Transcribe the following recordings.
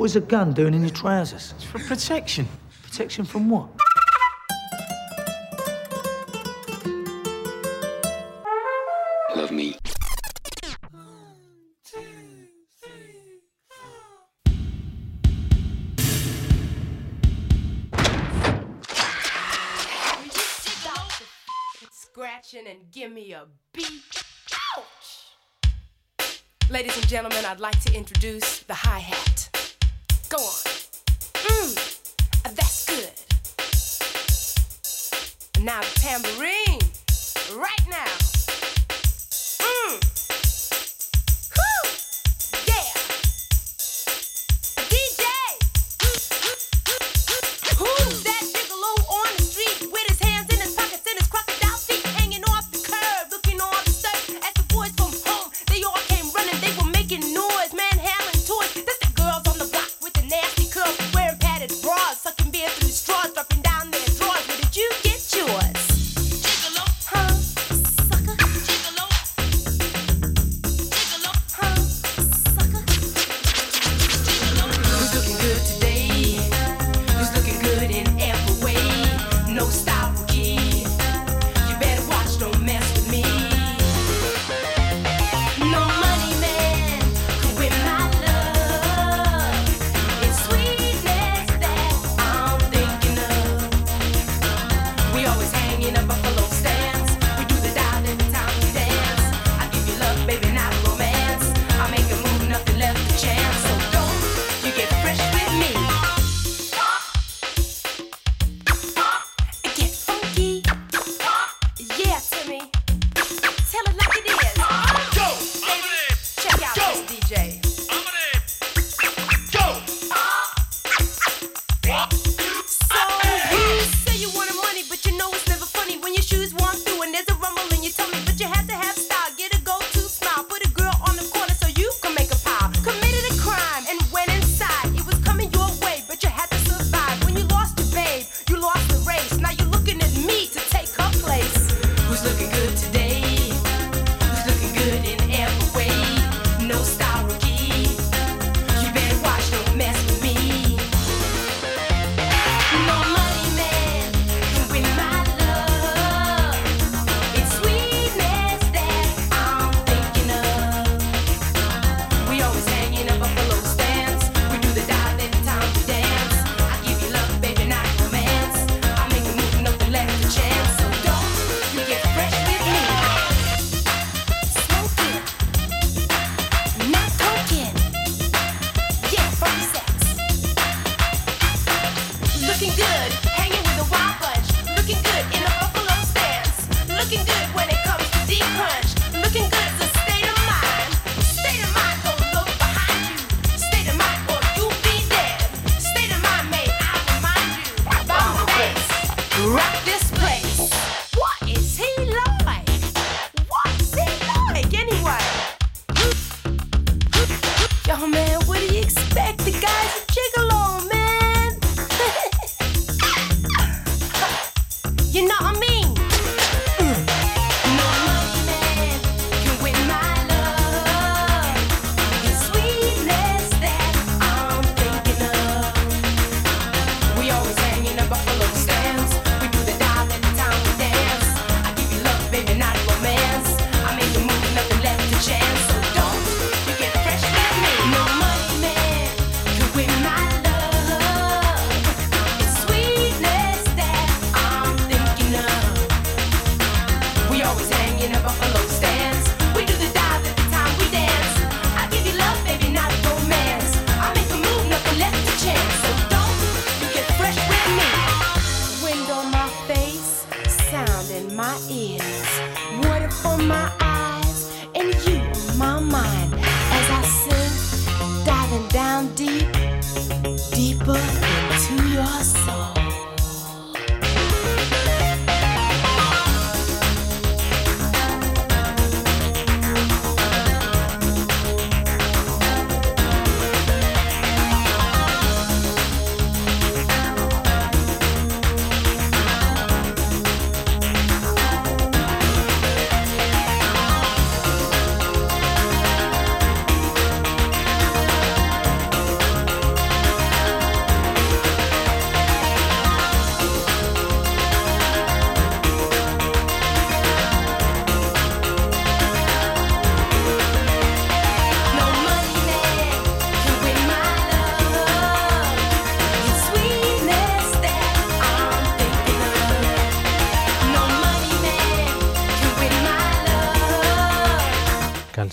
What is a gun doing in your trousers? It's for protection. Protection from what? Love me. Scratching and give me a beat. Ouch! Ladies and gentlemen, I'd like to introduce the hi hat. Go on. Mmm, that's good. Now the tambourine. Right now.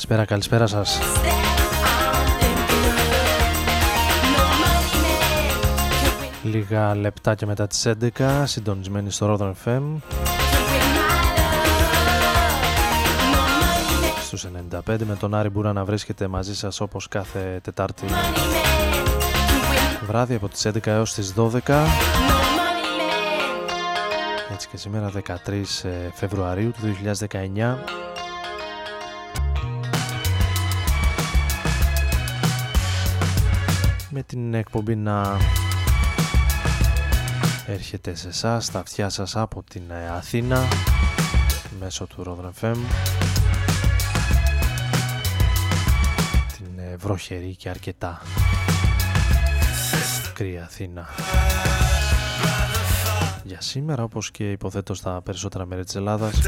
Καλησπέρα, καλησπέρα σας. Λίγα λεπτά και μετά τις 11, συντονισμένοι στο Rodon FM. Στους 95 με τον Άρη Μπούρα να βρίσκεται μαζί σας όπως κάθε Τετάρτη βράδυ από τις 11 έως τις 12. Έτσι και σήμερα 13 ε, Φεβρουαρίου του 2019. Με την εκπομπή να έρχεται σε εσάς στα αυτιά σας από την ε, Αθήνα μέσω του Rodron FM την ε, βροχερή και αρκετά κρύα Αθήνα. Για σήμερα όπως και υποθέτως στα περισσότερα μέρη της Ελλάδας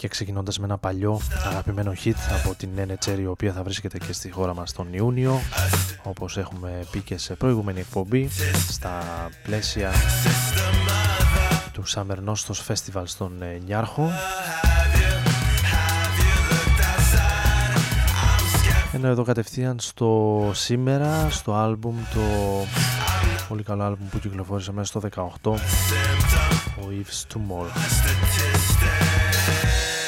και ξεκινώντας με ένα παλιό αγαπημένο hit από την Nene Cherry η οποία θα βρίσκεται και στη χώρα μας τον Ιούνιο όπως έχουμε πει και σε προηγούμενη εκπομπή στα πλαίσια του Summer Nostos Festival στον ε, Νιάρχο. Ενώ εδώ κατευθείαν στο σήμερα στο άλμπουμ το πολύ καλό άλμπουμ που κυκλοφόρησε μέσα στο 18 ο Eve's Tomorrow Yeah.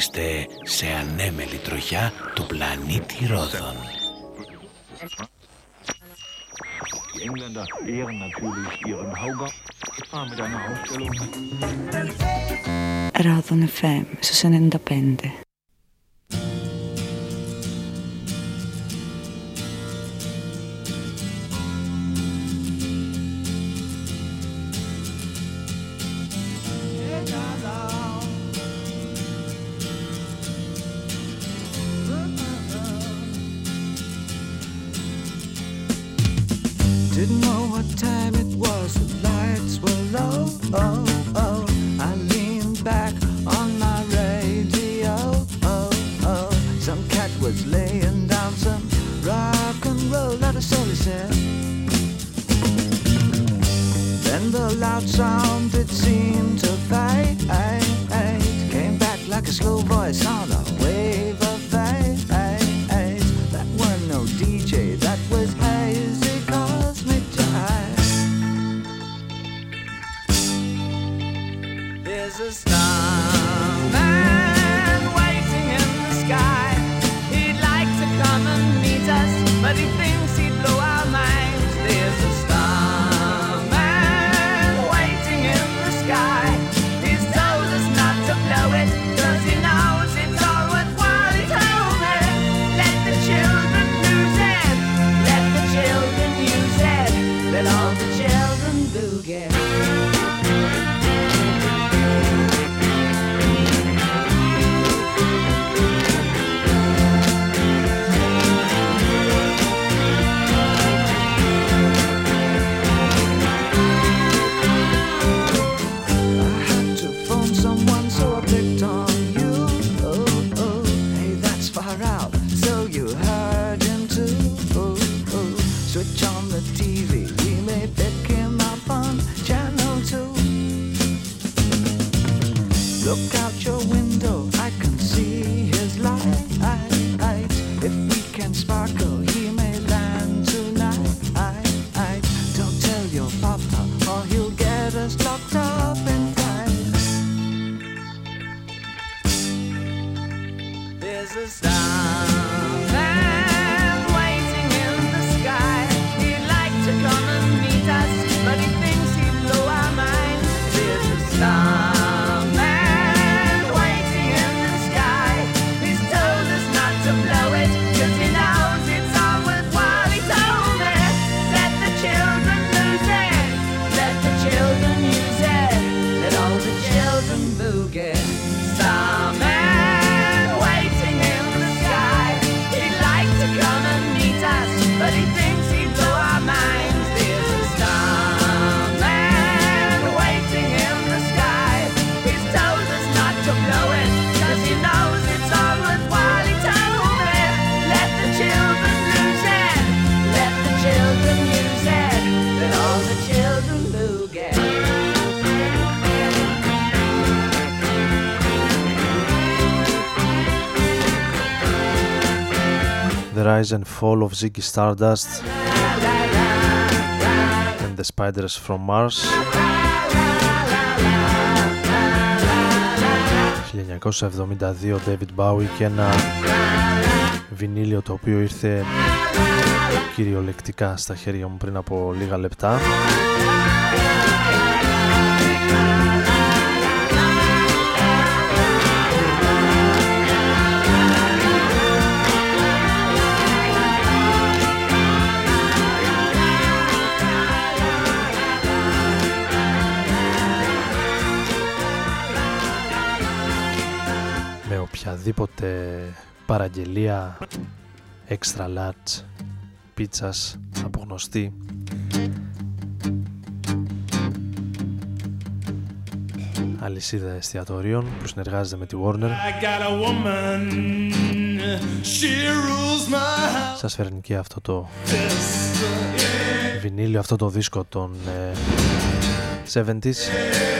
είστε σε ανέμελη τροχιά του πλανήτη Ρόδων. Ρόδων FM, στους 95. Rise and Fall of Ziggy Stardust and the Spiders from Mars. 1972 David Bowie και ένα βινίλιο το οποίο ήρθε κυριολεκτικά στα χέρια μου πριν από λίγα λεπτά. οποιαδήποτε παραγγελία extra large πίτσας από γνωστή. Αλυσίδα εστιατορίων που συνεργάζεται με τη Warner. Σας φέρνει και αυτό το βινίλιο, αυτό το δίσκο των ε, 70's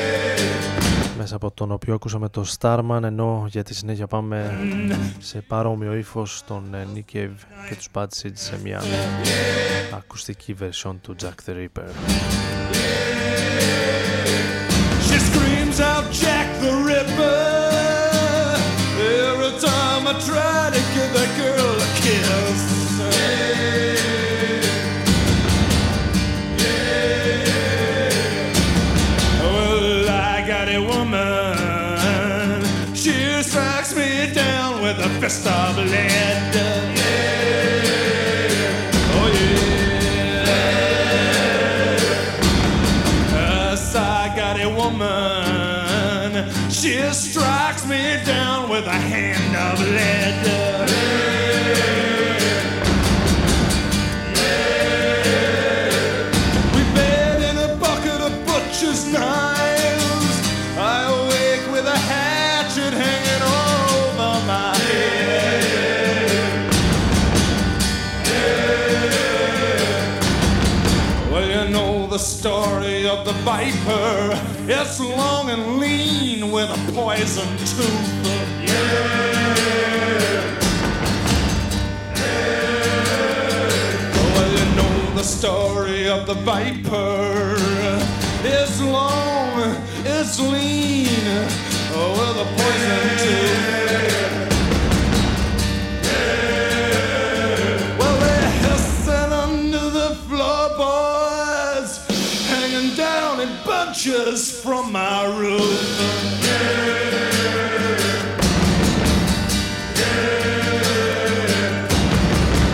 από τον οποίο ακούσαμε το Starman ενώ για τη συνέχεια πάμε σε παρόμοιο ύφος τον Νίκεβ και τους Bad Seeds σε μια ακουστική βερσιόν του Jack the Ripper. She screams out Jack the Ripper every time I story of the viper. It's long and lean with a poison tooth. Yeah. yeah. Well, you know the story of the viper. It's long, it's lean, with a poison tooth. Hanging down in bunches from my roof.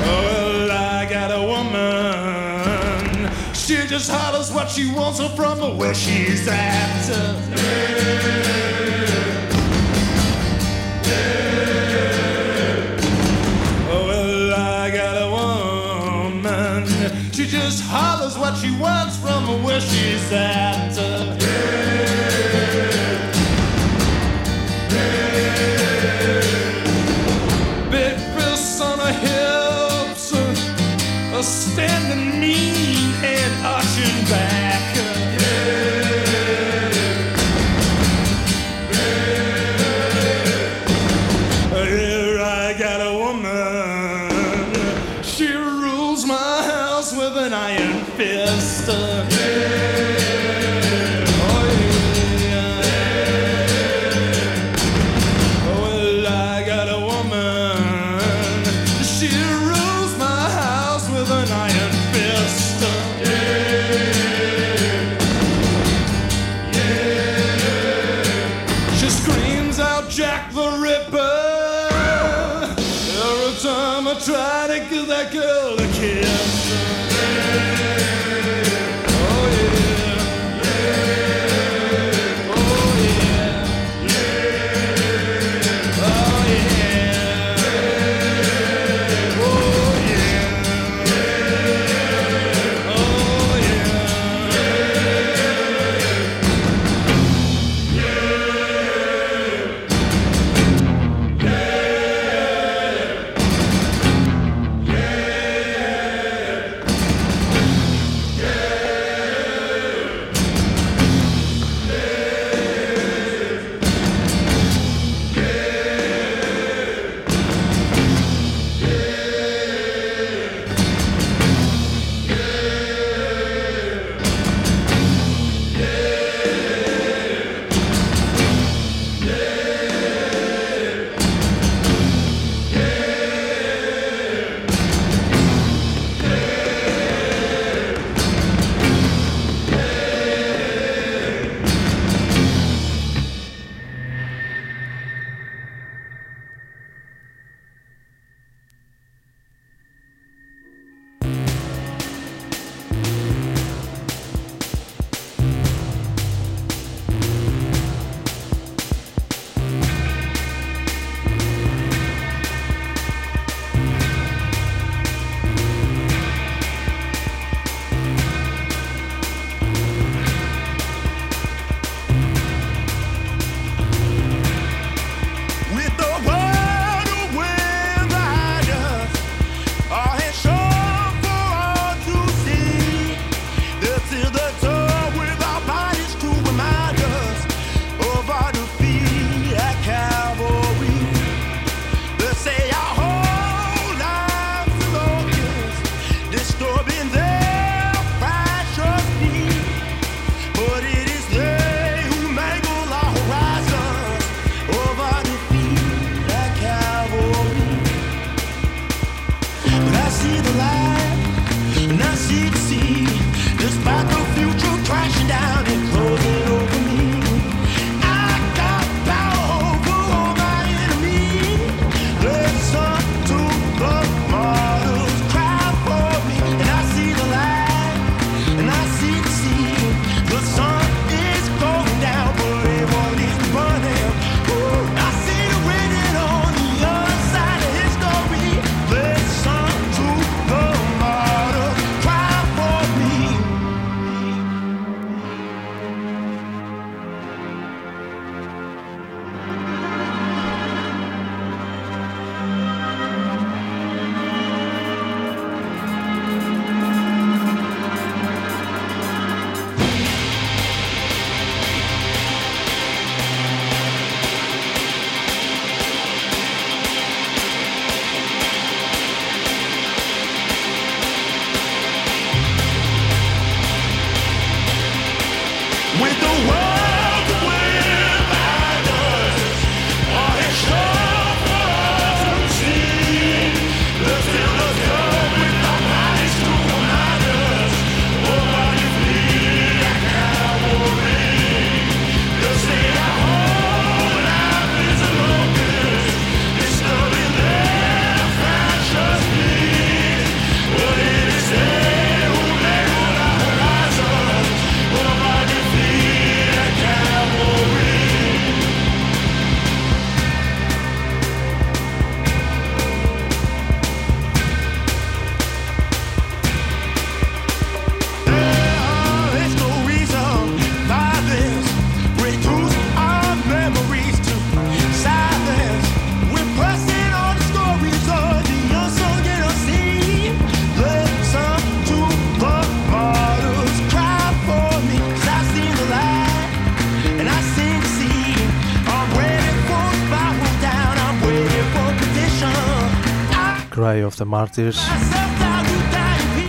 Well, I got a woman. She just hollers what she wants from where she's at. Just hollers what she wants from where she's at.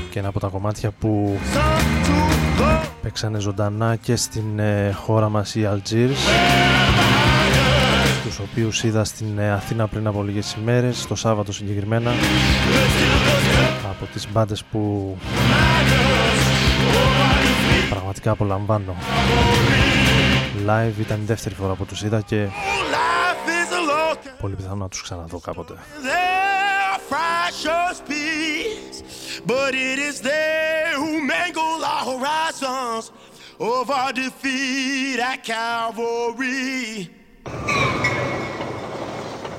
Και ένα από τα κομμάτια που παίξανε ζωντανά και στην ε, χώρα μας οι Αλτζίρς τους οποίους είδα στην ε, Αθήνα πριν από λίγες ημέρες, το Σάββατο συγκεκριμένα από τις μπάντες που πραγματικά απολαμβάνω. Live ήταν η δεύτερη φορά που τους είδα και πολύ πιθανό να τους ξαναδώ κάποτε. precious peace, but it is they who mangle our horizons of our defeat at Calvary.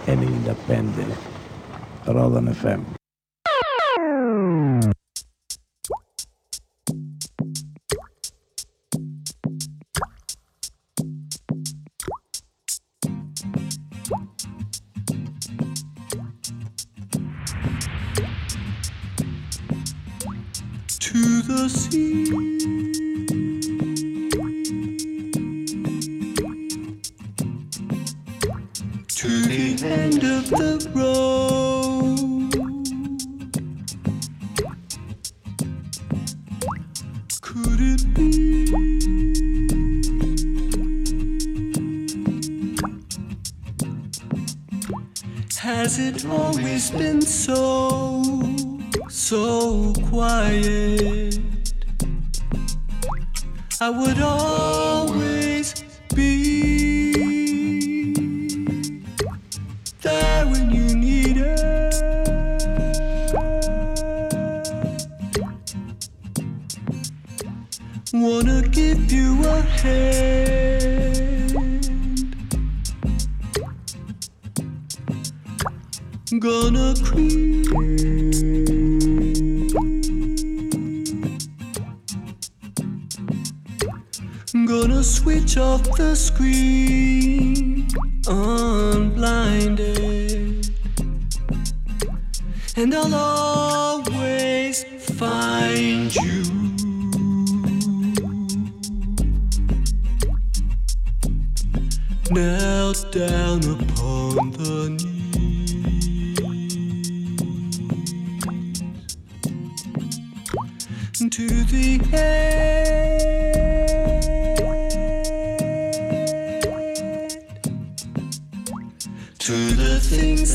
An Independent, rather than a family. the sea.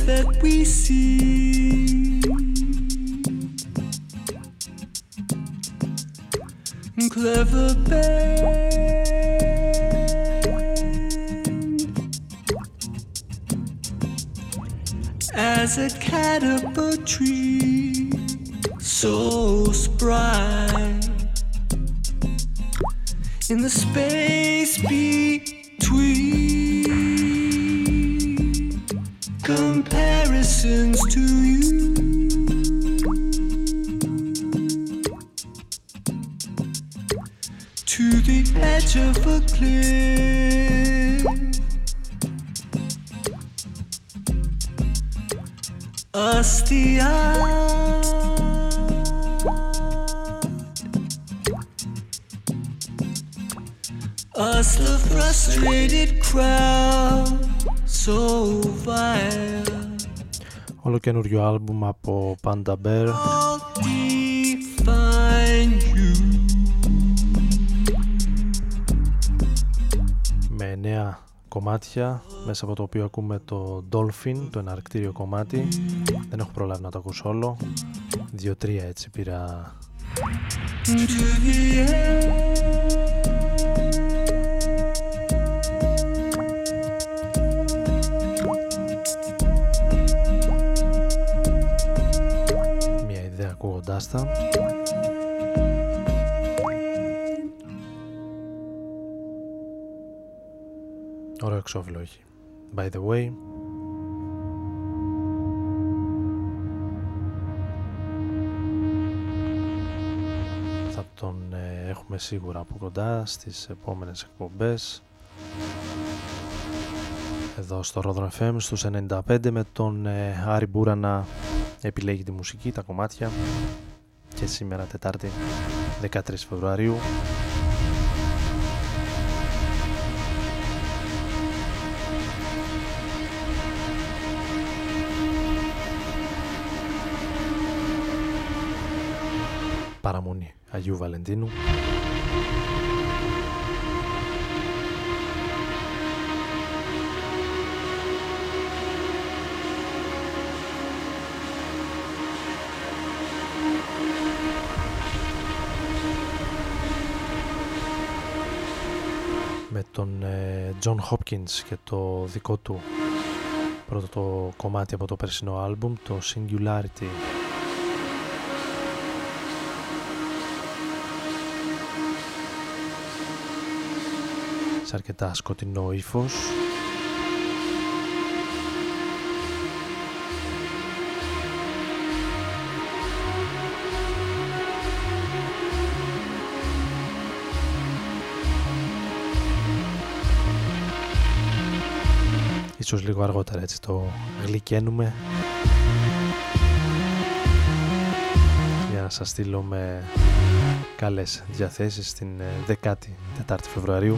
that we see. Clever Ben as a caterpillar tree, so spry in the space. ολοκένουργιο άλμπουμ από Panda Bear. Με νέα κομμάτια μέσα από το οποίο ακούμε το Dolphin, το εναρκτήριο κομμάτι. Δεν έχω προλάβει να το ακούσω όλο. Δύο-τρία έτσι πειρά ακούγοντάς τα. Ωραίο εξώφυλλο έχει. By the way, θα τον ε, έχουμε σίγουρα από κοντά στις επόμενες εκπομπές. Εδώ στο Rodron FM στους 95 με τον ε, Άρη Μπούρα να επιλέγει τη μουσική, τα κομμάτια και σήμερα Τετάρτη 13 Φεβρουαρίου παραμονή Αγίου Βαλεντίνου. John Hopkins και το δικό του πρώτο το κομμάτι από το περσινό άλμπουμ το Singularity. Σε αρκετά σκοτεινό ύφος Ίσως λίγο αργότερα έτσι το γλυκαίνουμε. Για να σας στείλω με καλές διαθέσεις την 14η Φεβρουαρίου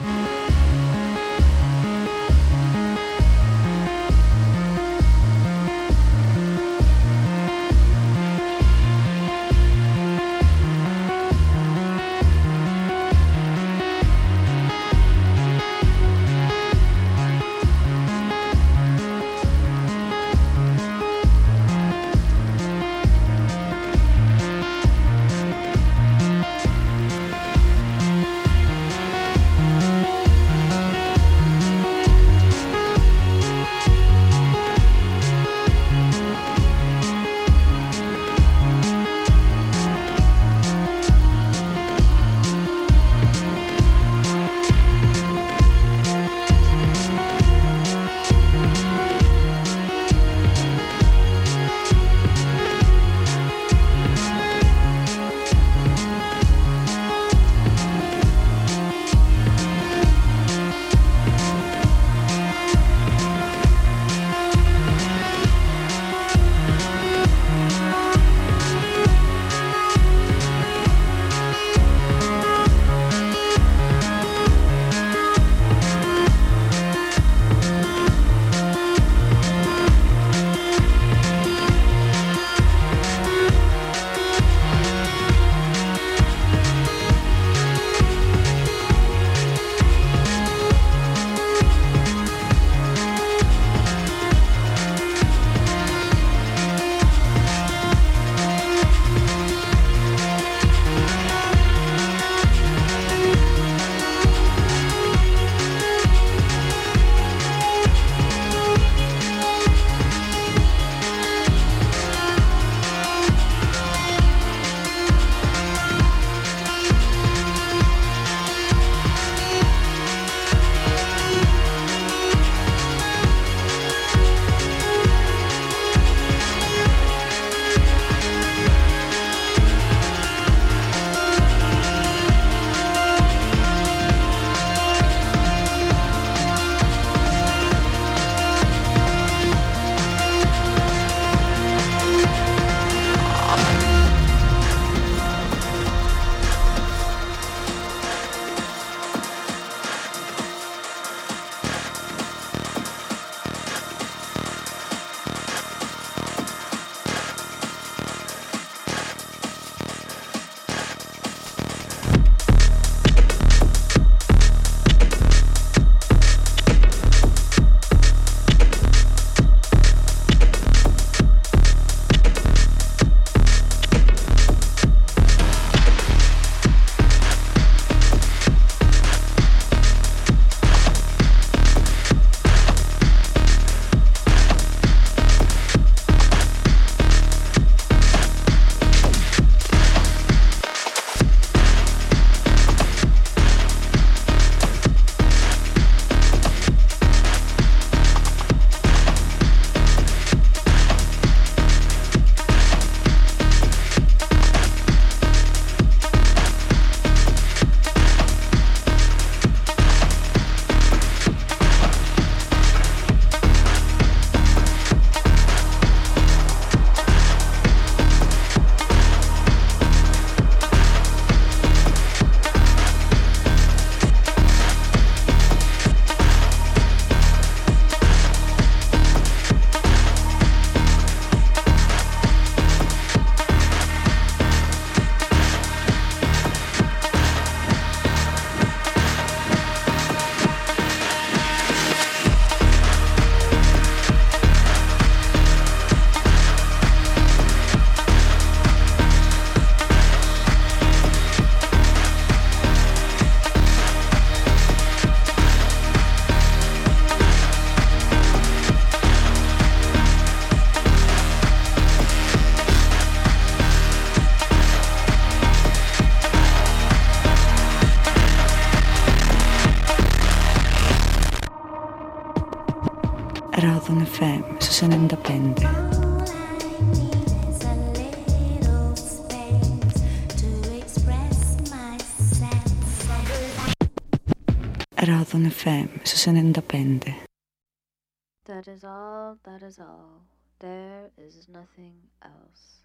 that is all. There is nothing else.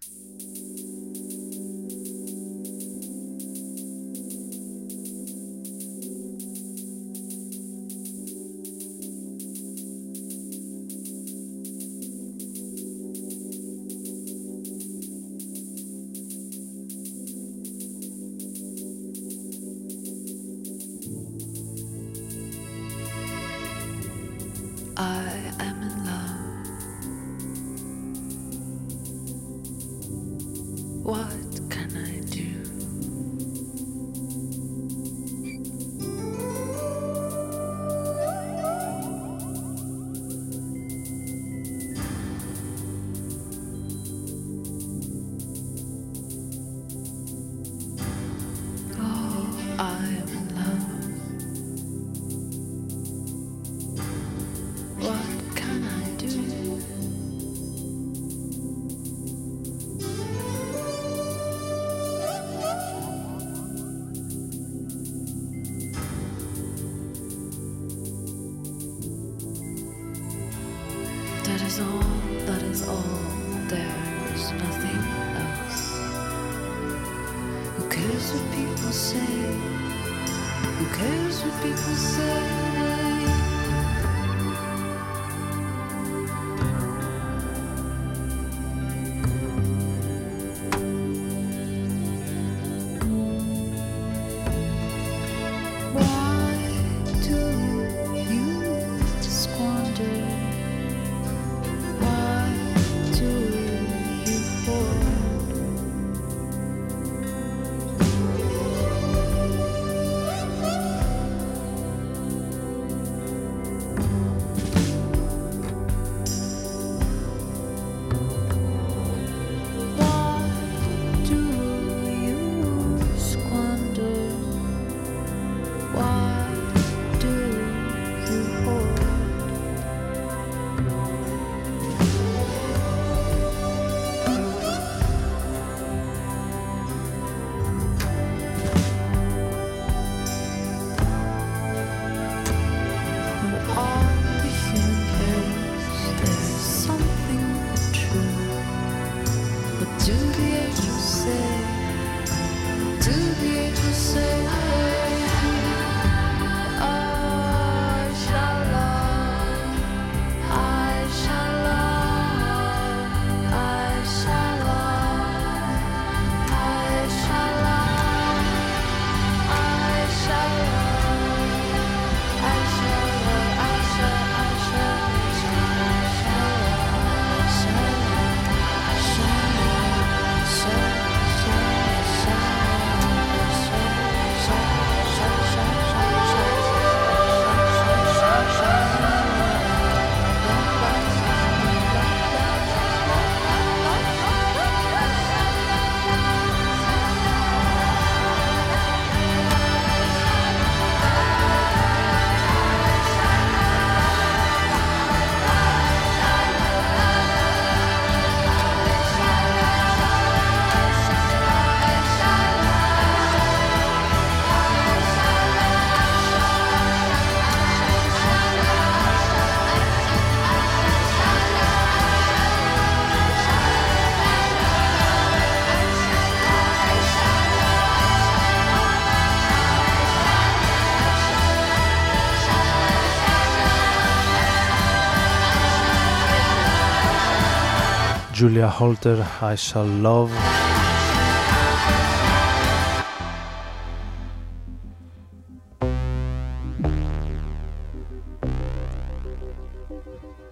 Julia Holter, I Shall Love.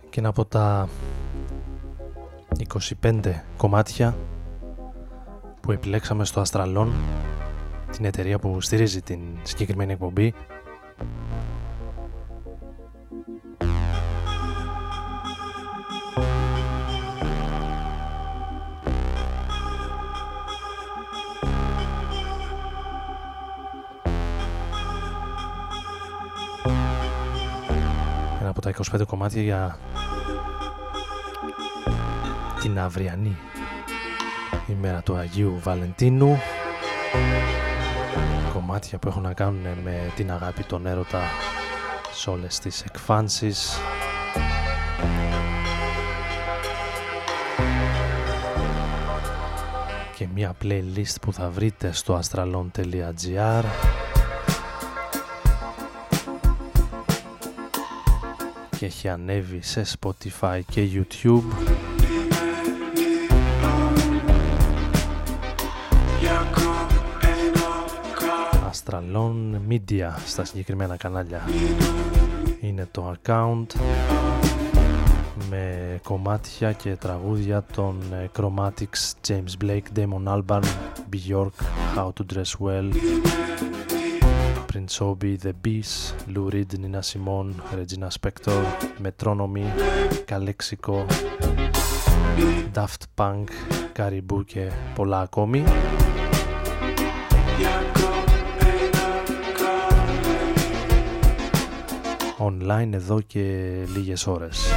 Και ένα από τα 25 κομμάτια που επιλέξαμε στο Αστραλόν, την εταιρεία που στηρίζει την συγκεκριμένη εκπομπή από τα 25 κομμάτια για την αυριανή ημέρα του Αγίου Βαλεντίνου. Κομμάτια που έχουν να κάνουν με την αγάπη των έρωτα σε όλες τις εκφάνσεις. Και μια playlist που θα βρείτε στο astralon.gr και έχει ανέβει σε Spotify και YouTube Astralon Media στα συγκεκριμένα κανάλια είναι το account με κομμάτια και τραγούδια των ε, Chromatics, James Blake, Damon Albarn, Bjork, How to Dress Well, Prince Obi, The Beast, Lou Reed, Nina Simone, Regina Spector, Metronomy, Calexico, Daft Punk, Caribou και πολλά ακόμη. online εδώ και λίγες ώρες.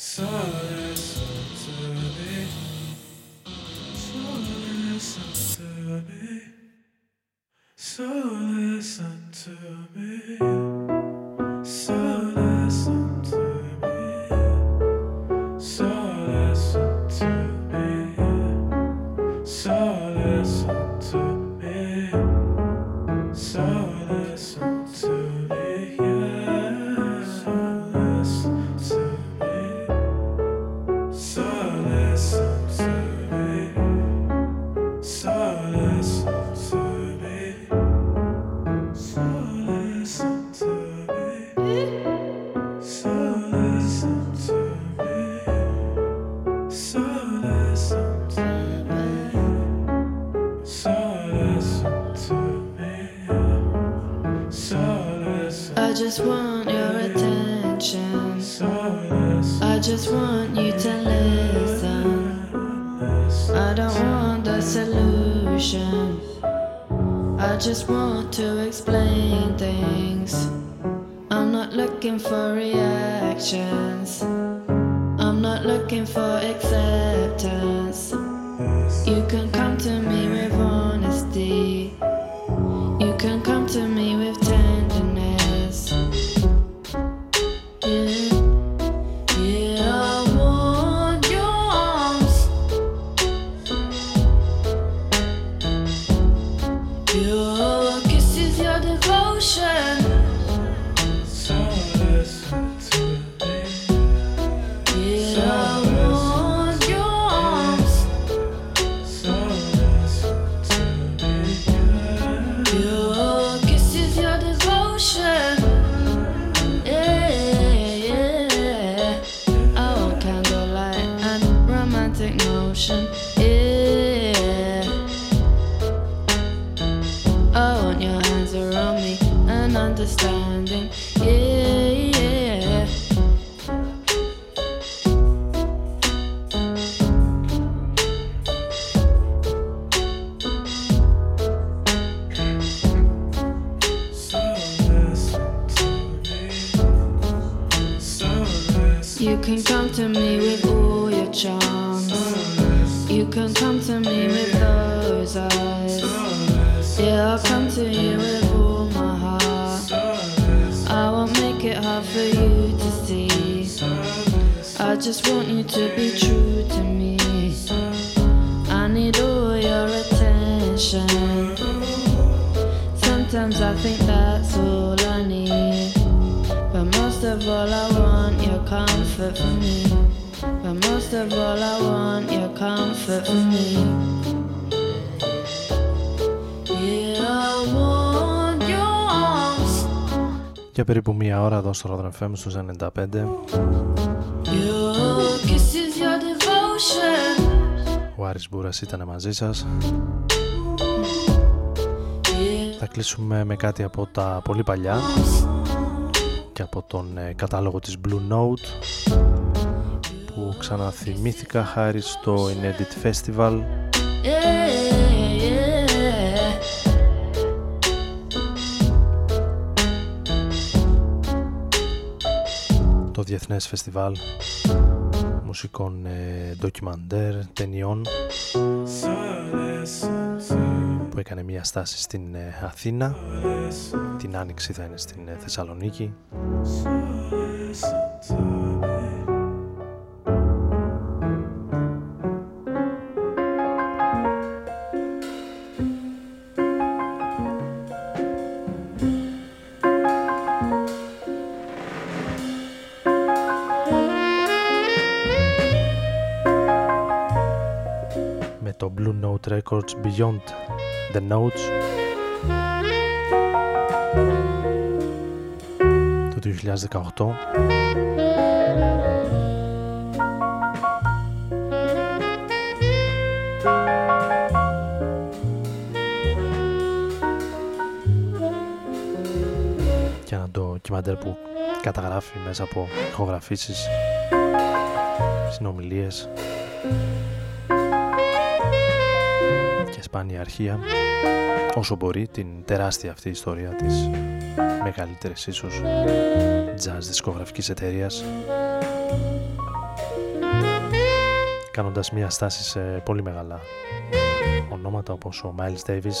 Sun. στο Rodan FM στους 95 Ο Άρης Μπούρας ήταν μαζί σας. Θα κλείσουμε με κάτι από τα πολύ παλιά και από τον ε, κατάλογο της Blue Note που ξαναθυμήθηκα χάρη στο Inedit Festival. Διεθνές Φεστιβάλ μουσικών ε, ντοκιμαντέρ, ταινιών που έκανε μια στάση στην ε, Αθήνα. Την Άνοιξη θα είναι στην ε, Θεσσαλονίκη. Records Beyond the Notes του 2018 και ένα ντοκιμαντέρ που καταγράφει μέσα από ηχογραφήσεις συνομιλίες πανιαρχία όσο μπορεί την τεράστια αυτή ιστορία της μεγαλύτερης ίσως jazz δισκογραφικής εταιρείας κάνοντας μία στάση σε πολύ μεγάλα ονόματα όπως ο Miles Davis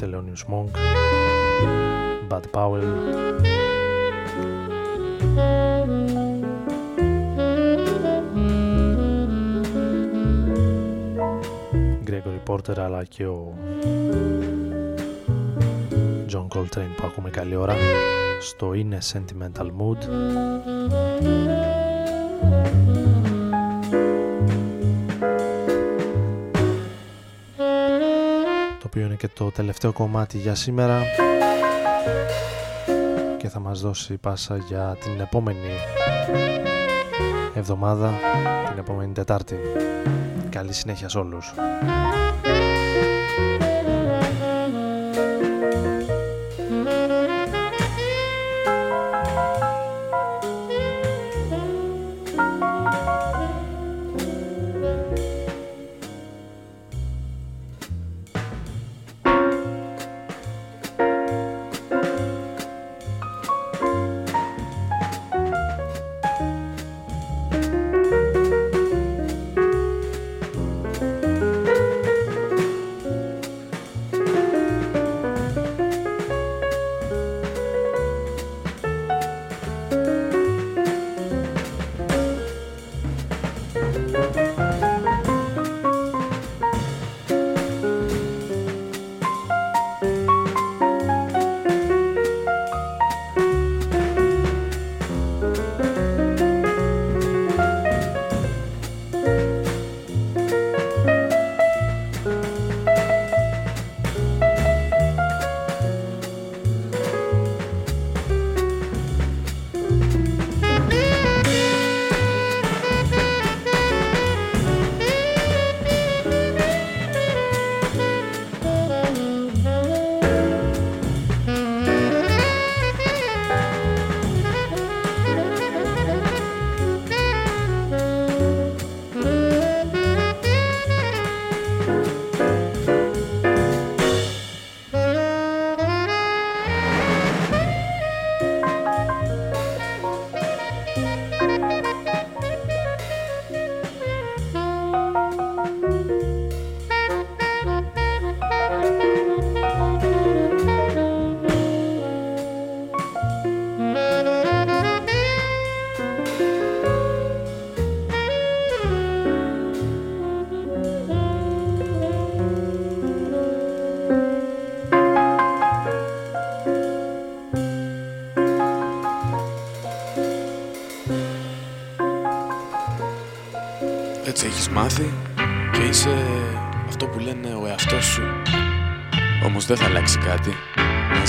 Thelonious Monk Bud Powell Porter αλλά και ο John Coltrane που ακούμε καλή ώρα στο Είναι Sentimental Mood. Το οποίο είναι και το τελευταίο κομμάτι για σήμερα και θα μας δώσει πάσα για την επόμενη εβδομάδα την επόμενη Τετάρτη. Καλή συνέχεια σε όλους.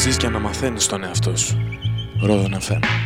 Ζεις και να μαθαίνεις τον εαυτό σου. Ρόδον FM.